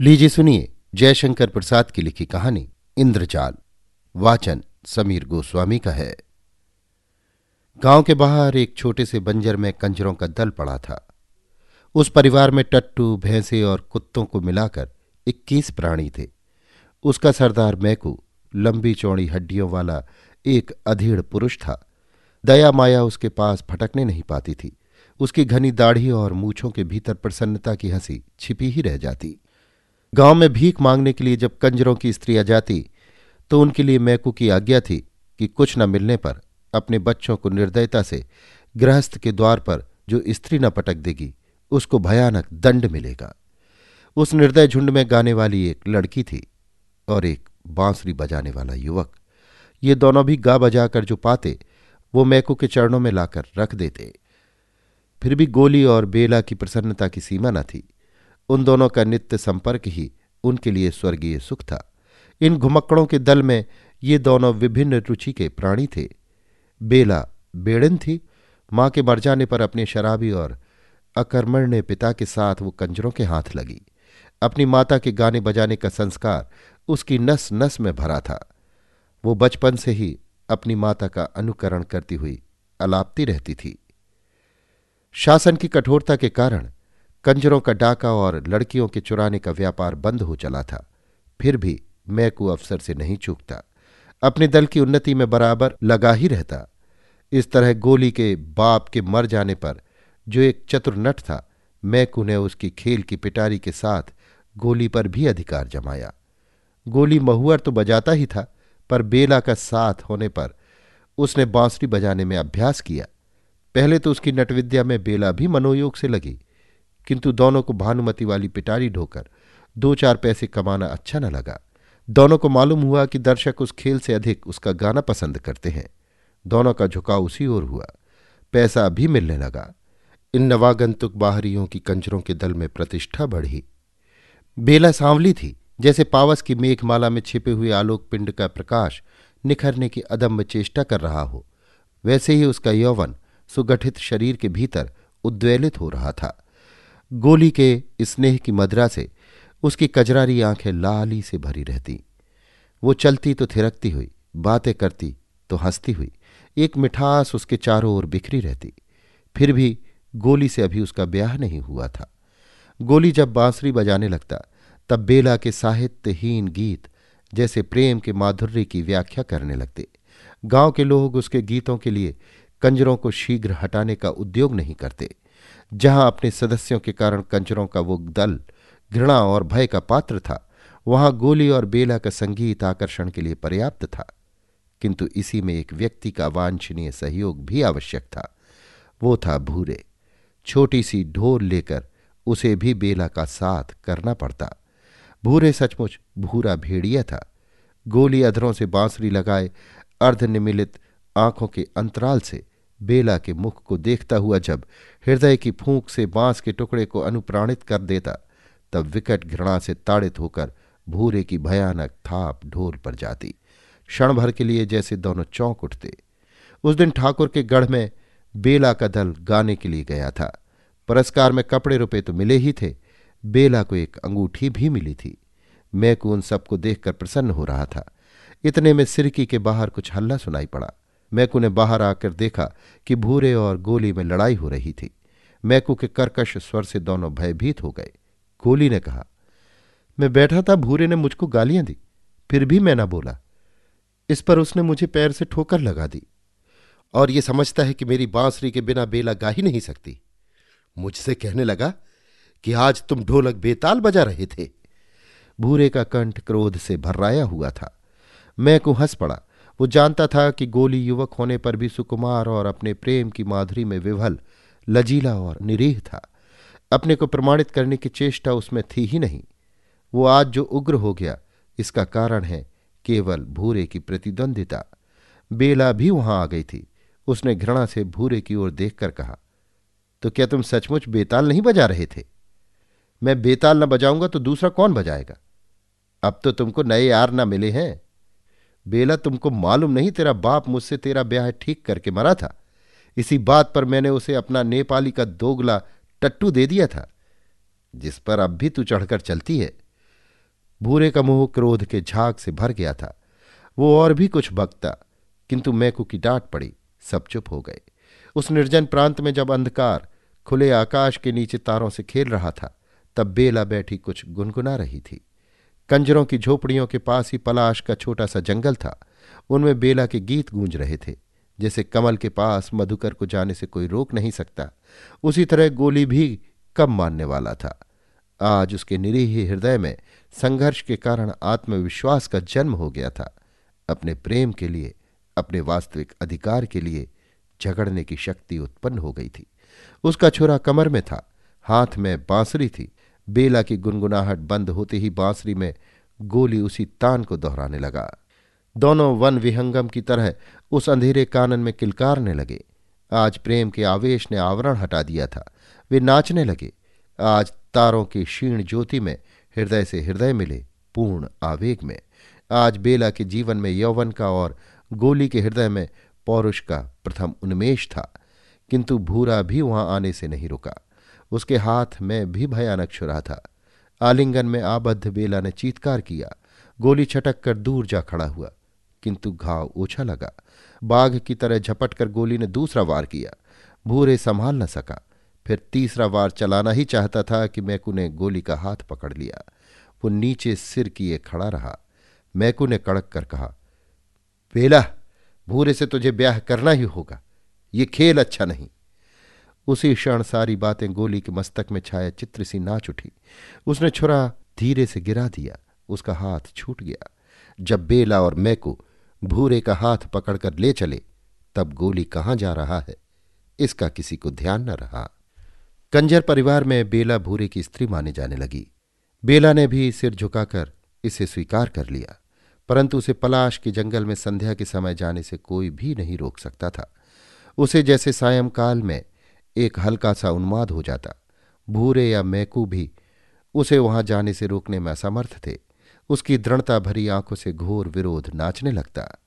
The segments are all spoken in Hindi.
लीजिए सुनिए जयशंकर प्रसाद की लिखी कहानी इंद्रजाल। वाचन समीर गोस्वामी का है। गाँव के बाहर एक छोटे से बंजर में कंजरों का दल पड़ा था। उस परिवार में टट्टू, भैंसे और कुत्तों को मिलाकर इक्कीस प्राणी थे। उसका सरदार मैकू, लंबी चौड़ी हड्डियों वाला एक अधीड़ पुरुष था। दया माया उसके पास फटकने नहीं पाती थी। उसकी घनी दाढ़ी और मूछों के भीतर प्रसन्नता की हँसी छिपी ही रह जाती। गाँव में भीख मांगने के लिए जब कंजरों की स्त्रियाँ जाती तो उनके लिए मैकू की आज्ञा थी कि कुछ न मिलने पर अपने बच्चों को निर्दयता से गृहस्थ के द्वार पर जो स्त्री न पटक देगी, उसको भयानक दंड मिलेगा। उस निर्दय झुंड में गाने वाली एक लड़की थी और एक बांसुरी बजाने वाला युवक। ये दोनों भी गा बजाकर जो पाते, वो मैकू के चरणों में लाकर रख देते। फिर भी गोली और बेला की प्रसन्नता की सीमा न थी। उन दोनों का नित्य संपर्क ही उनके लिए स्वर्गीय सुख था। इन घुमक्कड़ों के दल में ये दोनों विभिन्न रुचि के प्राणी थे। बेला बेड़न थी, माँ के मर जाने पर अपने शराबी और अकर्मण्य पिता के साथ वो कंजरों के हाथ लगी। अपनी माता के गाने बजाने का संस्कार उसकी नस नस में भरा था। वो बचपन से ही अपनी माता का अनुकरण करती हुई अलापती रहती थी। शासन की कठोरता के कारण कंजरों का डाका और लड़कियों के चुराने का व्यापार बंद हो चला था। फिर भी मैकू अफसर से नहीं चूकता। अपने दल की उन्नति में बराबर लगा ही रहता। इस तरह गोली के बाप के मर जाने पर जो एक चतुर नट था, मैकू ने उसकी खेल की पिटारी के साथ गोली पर भी अधिकार जमाया। गोली महुअर तो बजाता ही था, पर बेला का साथ होने पर उसने बांसुरी बजाने में अभ्यास किया। पहले तो उसकी नटविद्या में बेला भी मनोयोग से लगी। किंतु दोनों को भानुमति वाली पिटारी ढोकर दो चार पैसे कमाना अच्छा न लगा। दोनों को मालूम हुआ कि दर्शक उस खेल से अधिक उसका गाना पसंद करते हैं। दोनों का झुकाव उसी ओर हुआ। पैसा भी मिलने लगा। इन नवागंतुक बाहरियों की कंजरों के दल में प्रतिष्ठा बढ़ी। बेला सांवली थी, जैसे पावस की मेघमाला में छिपे हुए आलोक पिंड का प्रकाश निखरने की अदम्य चेष्टा कर रहा हो, वैसे ही उसका यौवन सुगठित शरीर के भीतर उद्वेलित हो रहा था। गोली के स्नेह की मदरा से उसकी कजरारी आँखें लाली से भरी रहती। वो चलती तो थिरकती हुई, बातें करती तो हंसती हुई, एक मिठास उसके चारों ओर बिखरी रहती। फिर भी गोली से अभी उसका ब्याह नहीं हुआ था। गोली जब बांसुरी बजाने लगता, तब बेला के साहित्यहीन गीत जैसे प्रेम के माधुर्य की व्याख्या करने लगते। गाँव के लोग उसके गीतों के लिए कंजरों को शीघ्र हटाने का उद्योग नहीं करते। जहाँ अपने सदस्यों के कारण कंजरों का वो दल घृणा और भय का पात्र था, वहाँ गोली और बेला का संगीत आकर्षण के लिए पर्याप्त था। किंतु इसी में एक व्यक्ति का वांछनीय सहयोग भी आवश्यक था। वो था भूरे। छोटी सी ढोल लेकर उसे भी बेला का साथ करना पड़ता। भूरे सचमुच भूरा भेड़िया था। गोली अधरों से बांसुरी लगाए अर्धनिमिलित आँखों के अंतराल से बेला के मुख को देखता हुआ जब हृदय की फूंक से बाँस के टुकड़े को अनुप्राणित कर देता, तब विकट घृणा से ताड़ित होकर भूरे की भयानक थाप ढोल पर जाती। क्षण भर के लिए जैसे दोनों चौंक उठते। उस दिन ठाकुर के गढ़ में बेला का दल गाने के लिए गया था। पुरस्कार में कपड़े रुपए तो मिले ही थे, बेला को एक अंगूठी भी मिली थी। मैं को उन सबको देखकर प्रसन्न हो रहा था। इतने में सिरकी के बाहर कुछ हल्ला सुनाई पड़ा। मैकू ने बाहर आकर देखा कि भूरे और गोली में लड़ाई हो रही थी। मैकू के कर्कश स्वर से दोनों भयभीत हो गए। गोली ने कहा, मैं बैठा था, भूरे ने मुझको गालियाँ दी। फिर भी मैं ना बोला। इस पर उसने मुझे पैर से ठोकर लगा दी। और ये समझता है कि मेरी बांसुरी के बिना बेला गा ही नहीं सकती। मुझसे कहने लगा कि आज तुम ढोलक बेताल बजा रहे थे। भूरे का कंठ क्रोध से भर्राया हुआ था। मैं को हंस पड़ा। वो जानता था कि गोली युवक होने पर भी सुकुमार और अपने प्रेम की माधुरी में विवल, लजीला और निरीह था। अपने को प्रमाणित करने की चेष्टा उसमें थी ही नहीं। वो आज जो उग्र हो गया, इसका कारण है केवल भूरे की प्रतिद्वंदिता। बेला भी वहाँ आ गई थी। उसने घृणा से भूरे की ओर देखकर कहा तो क्या तुम सचमुच बेताल नहीं बजा रहे थे? मैं बेताल न बजाऊँगा तो दूसरा कौन बजाएगा? अब तो तुमको नए यार न मिले हैं। बेला तुमको मालूम नहीं तेरा बाप मुझसे तेरा ब्याह ठीक करके मरा था। इसी बात पर मैंने उसे अपना नेपाली का दोगला टट्टू दे दिया था, जिस पर अब भी तू चढ़कर चलती है। भूरे का मुँह क्रोध के झाग से भर गया था। वो और भी कुछ बकता किंतु मैकू की डांट पड़ी, सब चुप हो गए। उस निर्जन प्रांत में जब अंधकार खुले आकाश के नीचे तारों से खेल रहा था, तब बेला बैठी कुछ गुनगुना रही थी। कंजरों की झोपड़ियों के पास ही पलाश का छोटा सा जंगल था। उनमें बेला के गीत गूंज रहे थे, जैसे कमल के पास मधुकर को जाने से कोई रोक नहीं सकता। उसी तरह गोली भी कम मानने वाला था। आज उसके निरीह हृदय में संघर्ष के कारण आत्मविश्वास का जन्म हो गया था। अपने प्रेम के लिए, अपने वास्तविक अधिकार के लिए झगड़ने की शक्ति उत्पन्न हो गई थी। उसका छुरा कमर में था, हाथ में बांसुरी थी बेला की गुनगुनाहट बंद होते ही बांसुरी में गोली उसी तान को दोहराने लगा। दोनों वन विहंगम की तरह उस अंधेरे कानन में किलकारने लगे। आज प्रेम के आवेश ने आवरण हटा दिया था। वे नाचने लगे। आज तारों की क्षीण ज्योति में हृदय से हृदय मिले पूर्ण आवेग में। आज बेला के जीवन में यौवन का और गोली के हृदय में पौरुष का प्रथम उन्मेष था। किंतु भूरा भी वहाँ आने से नहीं रुका। उसके हाथ में भी भयानक छुरा था। आलिंगन में आबद्ध बेला ने चीतकार किया। गोली छटक कर दूर जा खड़ा हुआ, किंतु घाव ओछा लगा। बाघ की तरह झपट कर गोली ने दूसरा वार किया। भूरे संभाल न सका। फिर तीसरा वार चलाना ही चाहता था कि मैकू ने गोली का हाथ पकड़ लिया। वो नीचे सिर किए खड़ा रहा। मैकू ने कड़क कर कहा, बेला, भूरे से तुझे ब्याह करना ही होगा। ये खेल अच्छा नहीं। उसी क्षण सारी बातें गोली के मस्तक में छाया चित्र सी नाच उठी। उसने छुरा धीरे से गिरा दिया, उसका हाथ छूट गया। जब बेला और मैकू भूरे का हाथ पकड़कर ले चले, तब गोली कहाँ जा रहा है? इसका किसी को ध्यान न रहा। कंजर परिवार में बेला भूरे की स्त्री माने जाने लगी। बेला ने भी सिर झुकाकर इसे स्वीकार कर लिया, परंतु उसे पलाश के जंगल में संध्या के समय जाने से कोई भी नहीं रोक सकता था। उसे जैसे सायंकाल में एक हल्का सा उन्माद हो जाता। भूरे या मैकू भी उसे वहाँ जाने से रोकने में असमर्थ थे। उसकी दृढ़ता भरी आँखों से घोर विरोध नाचने लगता।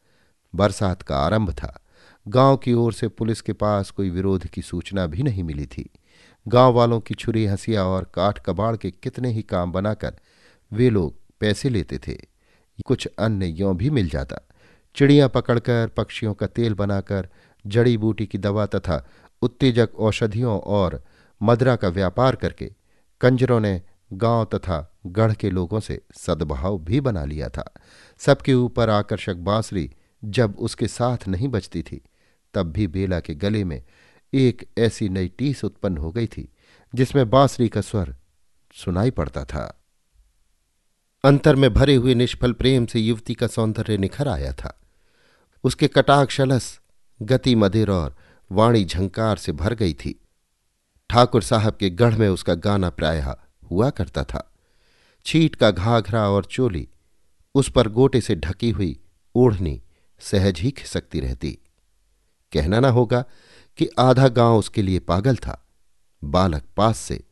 बरसात का आरंभ था। गाँव की ओर से पुलिस के पास कोई विरोध की सूचना भी नहीं मिली थी। गाँव वालों की छुरी हंसिया और काठ कबाड़ के कितने ही काम बनाकर वे लोग पैसे लेते थे। कुछ अन्य यों भी मिल जाता। चिड़ियाँ पकड़कर पक्षियों का तेल बनाकर, जड़ी बूटी की दवा तथा उत्तेजक औषधियों और मदरा का व्यापार करके कंजरों ने गाँव तथा गढ़ के लोगों से सद्भाव भी बना लिया था। सबके ऊपर आकर्षक बांसुरी जब उसके साथ नहीं बचती थी, तब भी बेला के गले में एक ऐसी नई टीस उत्पन्न हो गई थी, जिसमें बांसुरी का स्वर सुनाई पड़ता था। अंतर में भरे हुए निष्फल प्रेम से युवती का सौंदर्य निखर आया था। उसके कटाक्षलस गति मधिर और वाणी झंकार से भर गई थी। ठाकुर साहब के गढ़ में उसका गाना प्रायः हुआ करता था। छीट का घाघरा और चोली, उस पर गोटे से ढकी हुई ओढ़नी सहज ही खिसकती रहती। कहना न होगा कि आधा गाँव उसके लिए पागल था। बालक पास से,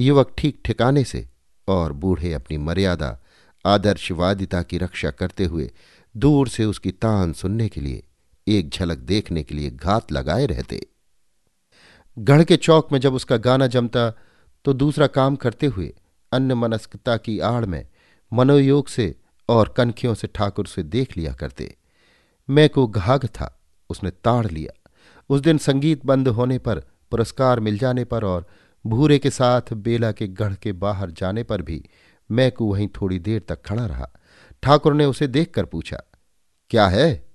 युवक ठीक ठिकाने से और बूढ़े अपनी मर्यादा, आदर्शवादिता की रक्षा करते हुए दूर से उसकी तान सुनने के लिए एक झलक देखने के लिए घात लगाए रहते। गढ़ के चौक में जब उसका गाना जमता तो दूसरा काम करते हुए अन्य मनस्कता की आड़ में मनोयोग से और कनखियों से ठाकुर से देख लिया करते। मैं को घाघ था, उसने ताड़ लिया। उस दिन संगीत बंद होने पर, पुरस्कार मिल जाने पर और भूरे के साथ बेला के गढ़ के बाहर जाने पर भी मैं को वहीं थोड़ी देर तक खड़ा रहा। ठाकुर ने उसे देखकर पूछा, क्या है?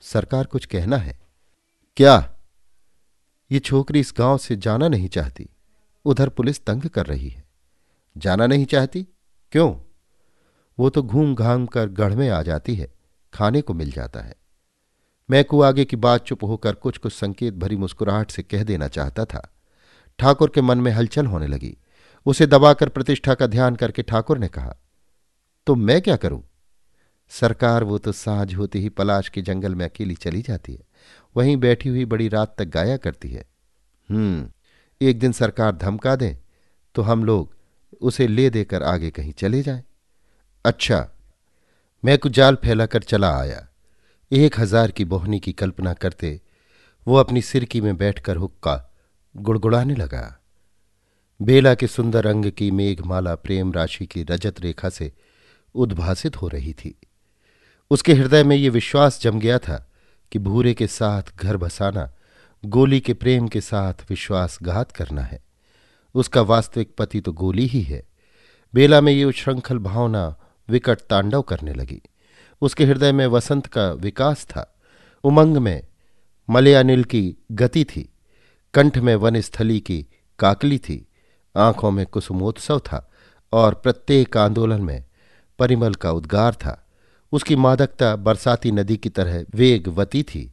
सरकार कुछ कहना है। क्या? ये छोकरी इस गाँव से जाना नहीं चाहती। उधर पुलिस तंग कर रही है। जाना नहीं चाहती? क्यों? वो तो घूम घाम कर गढ़ में आ जाती है। खाने को मिल जाता है। मैं को आगे की बात चुप होकर कुछ कुछ संकेत भरी मुस्कुराहट से कह देना चाहता था। ठाकुर के मन में हलचल होने लगी। उसे दबाकर प्रतिष्ठा का ध्यान करके ठाकुर ने कहा तो मैं क्या करूँ? सरकार वो तो साझ होते ही पलाश के जंगल में अकेली चली जाती है। वहीं बैठी हुई बड़ी रात तक गाया करती है। हम्म एक दिन सरकार धमका दे तो हम लोग उसे ले देकर आगे कहीं चले जाएँ। अच्छा मैं कुछ जाल फैलाकर चला आया। एक हज़ार की बोहनी की कल्पना करते वो अपनी सिरकी में बैठकर हुक्का गुड़गुड़ाने लगा। बेला के सुंदर अंग की मेघमाला प्रेम राशि की रजत रेखा से उद्भासित हो रही थी। उसके हृदय में ये विश्वास जम गया था कि भूरे के साथ घर बसाना, गोली के प्रेम के साथ विश्वासघात करना है। उसका वास्तविक पति तो गोली ही है। बेला में ये उच्छृंखल भावना विकट तांडव करने लगी। उसके हृदय में वसंत का विकास था। उमंग में मलयानिल की गति थी। कंठ में वनस्थली की काकली थी। आँखों में कुसुमोत्सव था और प्रत्येक आंदोलन में परिमल का उद्गार था। उसकी मादकता बरसाती नदी की तरह वेगवती थी।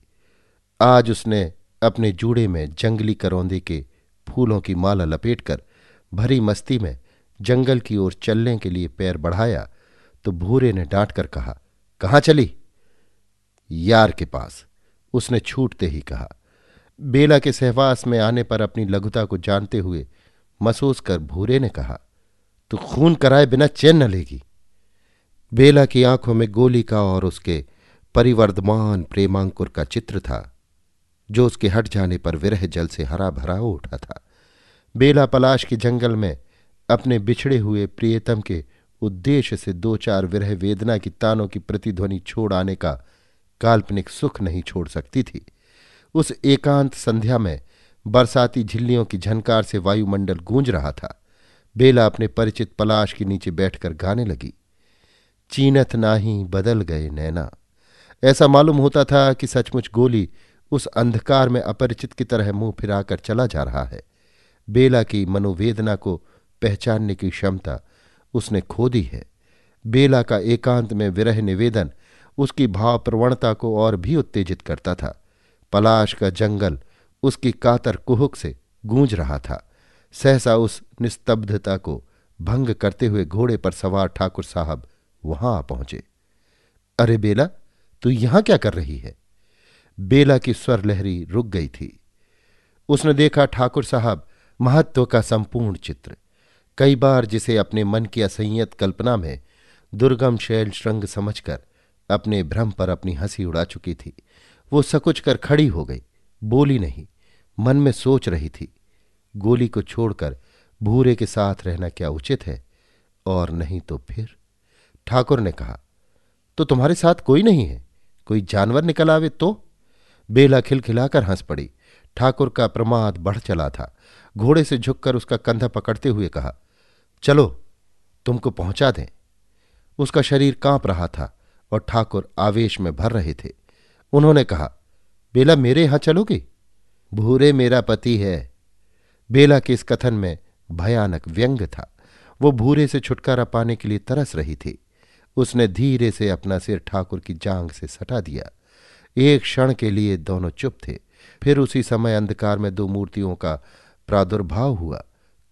आज उसने अपने जूड़े में जंगली करौंदे के फूलों की माला लपेटकर भरी मस्ती में जंगल की ओर चलने के लिए पैर बढ़ाया तो भूरे ने डांट कर कहा, कहाँ चली? यार के पास, उसने छूटते ही कहा। बेला के सहवास में आने पर अपनी लघुता को जानते हुए महसूस कर भूरे ने कहा, तू खून कराए बिना चैन न लेगी। बेला की आँखों में गोली का और उसके परिवर्धमान प्रेमांकुर का चित्र था, जो उसके हट जाने पर विरह जल से हरा भरा उठा था। बेला पलाश के जंगल में अपने बिछड़े हुए प्रियतम के उद्देश्य से दो चार विरह वेदना की तानों की प्रतिध्वनि छोड़ आने का काल्पनिक सुख नहीं छोड़ सकती थी। उस एकांत संध्या में बरसाती झिल्लियों की झनकार से वायुमंडल गूंज रहा था। बेला अपने परिचित पलाश के नीचे बैठकर गाने लगी। चीनत नाही, बदल गए नैना। ऐसा मालूम होता था कि सचमुच गोली उस अंधकार में अपरिचित की तरह मुँह फिराकर चला जा रहा है। बेला की मनोवेदना को पहचानने की क्षमता उसने खो दी है। बेला का एकांत में विरह निवेदन उसकी भाव प्रवणता को और भी उत्तेजित करता था। पलाश का जंगल उसकी कातर कुहक से गूंज रहा था। सहसा उस निस्तब्धता को भंग करते हुए घोड़े पर सवार ठाकुर साहब वहाँ आ पहुँचे। अरे बेला, तू यहाँ क्या कर रही है? बेला की स्वर लहरी रुक गई थी। उसने देखा ठाकुर साहब महत्व का संपूर्ण चित्र। कई बार जिसे अपने मन की असंयत कल्पना में दुर्गम शैल श्रृंग समझकर अपने भ्रम पर अपनी हँसी उड़ा चुकी थी, वो सकुच कर खड़ी हो गई। बोली नहीं, मन में सोच रही थी, गोली को छोड़कर भूरे के साथ रहना क्या उचित है? और नहीं तो फिर? ठाकुर ने कहा तो तुम्हारे साथ कोई नहीं है? कोई जानवर निकल आवे तो? बेला खिलखिलाकर हंस पड़ी। ठाकुर का प्रमाद बढ़ चला था। घोड़े से झुककर उसका कंधा पकड़ते हुए कहा, चलो, तुमको पहुँचा दें। उसका शरीर काँप रहा था और ठाकुर आवेश में भर रहे थे। उन्होंने कहा, बेला, मेरे यहाँ चलोगे? भूरे मेरा पति है। बेला के इस कथन में भयानक व्यंग था। वो भूरे से छुटकारा पाने के लिए तरस रही थी। उसने धीरे से अपना सिर ठाकुर की जांग से सटा दिया। एक क्षण के लिए दोनों चुप थे। फिर उसी समय अंधकार में दो मूर्तियों का प्रादुर्भाव हुआ।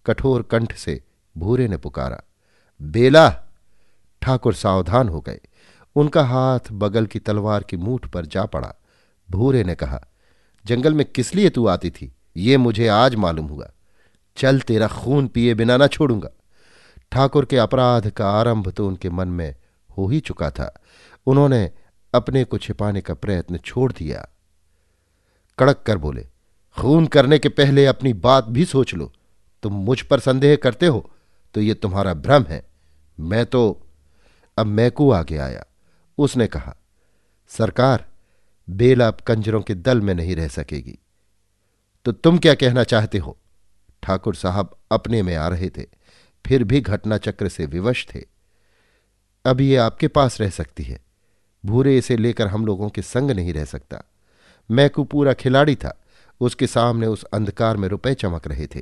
कठोर कंठ से भूरे ने पुकारा, बेला! ठाकुर सावधान हो गए। उनका हाथ बगल की तलवार की मूठ पर जा पड़ा। भूरे ने कहा, जंगल में किस लिए तू आती थी? ये मुझे आज मालूम हुआ। चल तेरा खून पिए बिना ना छोड़ूँगा। ठाकुर के अपराध का आरंभ तो उनके मन में हो ही चुका था। उन्होंने अपने को छिपाने का प्रयत्न छोड़ दिया। कड़क कर बोले, खून करने के पहले अपनी बात भी सोच लो। तुम मुझ पर संदेह करते हो तो ये तुम्हारा भ्रम है। मैं तो अब मैकू आगे आया। उसने कहा, सरकार, बेला अब कंजरों के दल में नहीं रह सकेगी। तो तुम क्या कहना चाहते हो? ठाकुर साहब अपने में आ रहे थे, फिर भी घटना चक्र से विवश थे। अब ये आपके पास रह सकती है। भूरे इसे लेकर हम लोगों के संग नहीं रह सकता। मैकू पूरा खिलाड़ी था, उसके सामने उस अंधकार में रुपए चमक रहे थे।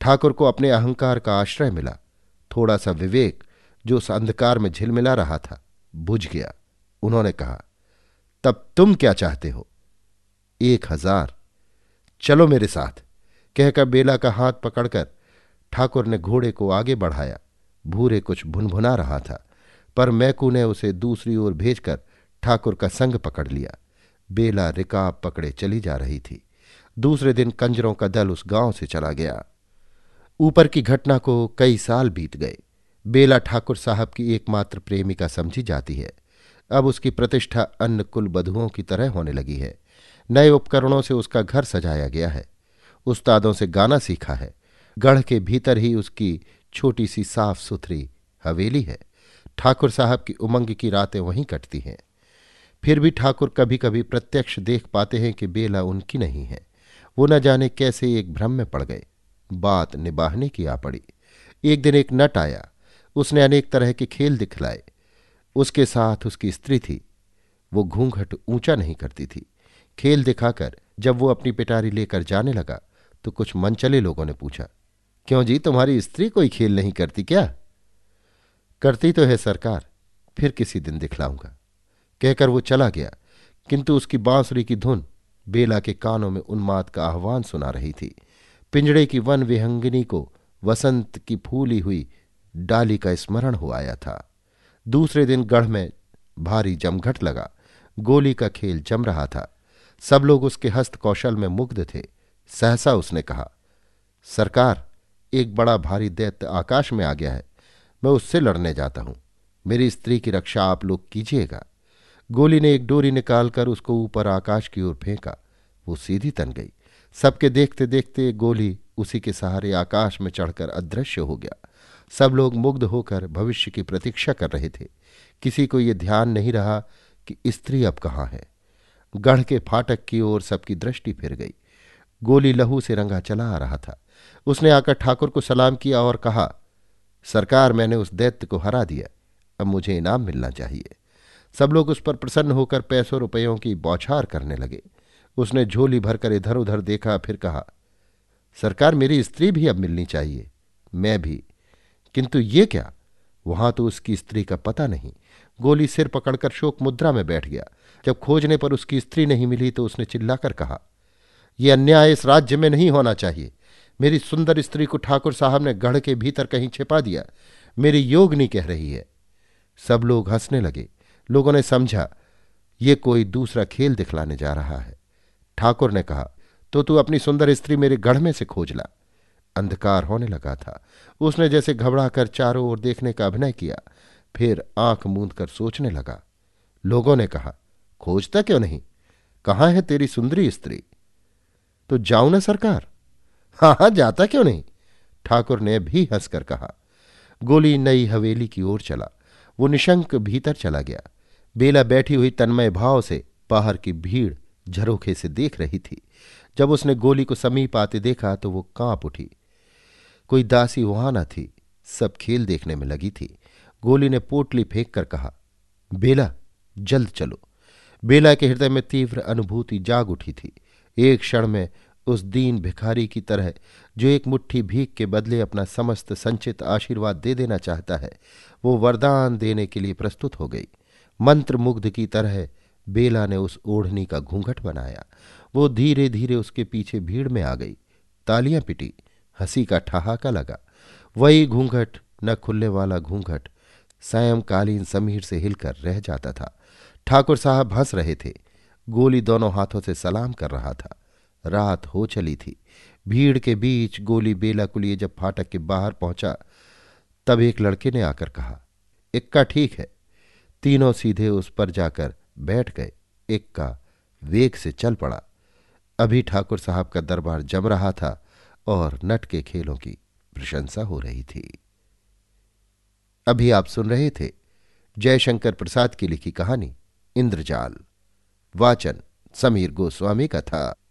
ठाकुर को अपने अहंकार का आश्रय मिला। थोड़ा सा विवेक, जो उस अंधकार में झिलमिला रहा था, बुझ गया। उन्होंने कहा, तब तुम क्या चाहते हो? एक हज़ार। चलो मेरे साथ। कहकर बेला का हाथ पकड़कर ठाकुर ने घोड़े को आगे बढ़ाया। भूरे कुछ भुनभुना रहा था। पर मैकू ने उसे दूसरी ओर भेजकर ठाकुर का संग पकड़ लिया। बेला रिकाब पकड़े चली जा रही थी। दूसरे दिन कंजरों का दल उस गाँव से चला गया। ऊपर की घटना को कई साल बीत गए। बेला ठाकुर साहब की एकमात्र प्रेमिका समझी जाती है। अब उसकी प्रतिष्ठा अन्य कुल बधुओं की तरह होने लगी है। नए उपकरणों से उसका घर सजाया गया है। उस्तादों से गाना सीखा है। गढ़ के भीतर ही उसकी छोटी सी साफ़ सुथरी हवेली है। ठाकुर साहब की उमंग की रातें वहीं कटती हैं। फिर भी ठाकुर कभी कभी प्रत्यक्ष देख पाते हैं कि बेला उनकी नहीं है। वो न जाने कैसे एक भ्रम में पड़ गए। बात निबाहने की आ पड़ी। एक दिन एक नट आया। उसने अनेक तरह के खेल दिखलाए। उसके साथ उसकी स्त्री थी। वो घूंघट ऊँचा नहीं करती थी। खेल दिखाकर जब वो अपनी पिटारी लेकर जाने लगा तो कुछ मनचले लोगों ने पूछा, क्यों जी, तुम्हारी स्त्री कोई खेल नहीं करती क्या? करती तो है सरकार, फिर किसी दिन दिखलाऊँगा। कहकर वो चला गया, किंतु उसकी बांसुरी की धुन बेला के कानों में उन्माद का आह्वान सुना रही थी। पिंजड़े की वन विहंगिनी को वसंत की फूली हुई डाली का स्मरण हो आया था। दूसरे दिन गढ़ में भारी जमघट लगा, गोली का खेल जम रहा था। सब लोग उसके हस्त कौशल में मुग्ध थे। सहसा उसने कहा, सरकार, एक बड़ा भारी दैत्य आकाश में आ गया है। मैं उससे लड़ने जाता हूँ। मेरी स्त्री की रक्षा आप लोग कीजिएगा। गोली ने एक डोरी निकालकर उसको ऊपर आकाश की ओर फेंका। वो सीधी तन गई। सबके देखते देखते गोली उसी के सहारे आकाश में चढ़कर अदृश्य हो गया। सब लोग मुग्ध होकर भविष्य की प्रतीक्षा कर रहे थे। किसी को ये ध्यान नहीं रहा कि स्त्री अब कहाँ है। गढ़ के फाटक की ओर सबकी दृष्टि फिर गई। गोली लहू से रंगा चला आ रहा था। उसने आकर ठाकुर को सलाम किया और कहा सरकार मैंने उस दैत्य को हरा दिया। अब मुझे इनाम मिलना चाहिए। सब लोग उस पर प्रसन्न होकर पैसों रुपयों की बौछार करने लगे। उसने झोली भरकर इधर उधर देखा, फिर कहा, सरकार मेरी स्त्री भी अब मिलनी चाहिए, मैं भी। किंतु ये क्या? वहाँ तो उसकी स्त्री का पता नहीं। गोली सिर पकड़कर शोक मुद्रा में बैठ गया। जब खोजने पर उसकी स्त्री नहीं मिली तो उसने चिल्लाकर कहा यह अन्याय इस राज्य में नहीं होना चाहिए। मेरी सुंदर स्त्री को ठाकुर साहब ने गढ़ के भीतर कहीं छिपा दिया। मेरी योगनी कह रही है। सब लोग हंसने लगे। लोगों ने समझा, ये कोई दूसरा खेल दिखलाने जा रहा है। ठाकुर ने कहा तो तू अपनी सुंदर स्त्री मेरे गढ़ में से खोज ला। अंधकार होने लगा था। उसने जैसे घबरा कर चारों ओर देखने का अभिनय किया, फिर आँख मूंद कर सोचने लगा। लोगों ने कहा, खोजता क्यों नहीं? कहाँ है तेरी सुंदरी स्त्री? तो जाऊँ ना सरकार। हाँ हाँ जाता क्यों नहीं? ठाकुर ने भी हंसकर कहा। गोली नई हवेली की ओर चला। वो निशंक भीतर चला गया। बेला बैठी हुई तन्मय भाव से बाहर की भीड़ झरोखे से देख रही थी। जब उसने गोली को समीप आते देखा तो वो काँप उठी। कोई दासी वहाँ न थी। सब खेल देखने में लगी थी। गोली ने पोटली फेंक कर कहा, बेला, जल्द चलो। बेला के हृदय में तीव्र अनुभूति जाग उठी थी। एक क्षण में उस दीन भिखारी की तरह जो एक मुट्ठी भीख के बदले अपना समस्त संचित आशीर्वाद दे देना चाहता है, वो वरदान देने के लिए प्रस्तुत हो गई। मंत्र मुग्ध की तरह बेला ने उस ओढ़नी का घूंघट बनाया। वो धीरे धीरे उसके पीछे भीड़ में आ गई। तालियाँ पिटी, हँसी का ठहाका लगा। वही घूंघट, न खुलने वाला घूंघट, सायंकालीन समीर से हिलकर रह जाता था। ठाकुर साहब हंस रहे थे। गोली दोनों हाथों से सलाम कर रहा था। रात हो चली थी। भीड़ के बीच गोली बेला को लिए जब फाटक के बाहर पहुँचा, तब एक लड़के ने आकर कहा, इक्का ठीक है। तीनों सीधे उस पर जाकर बैठ गए। इक्का वेग से चल पड़ा। अभी ठाकुर साहब का दरबार जम रहा था और नट के खेलों की प्रशंसा हो रही थी। अभी आप सुन रहे थे जयशंकर प्रसाद की लिखी कहानी, इंद्रजाल। वाचन समीर गोस्वामी का था।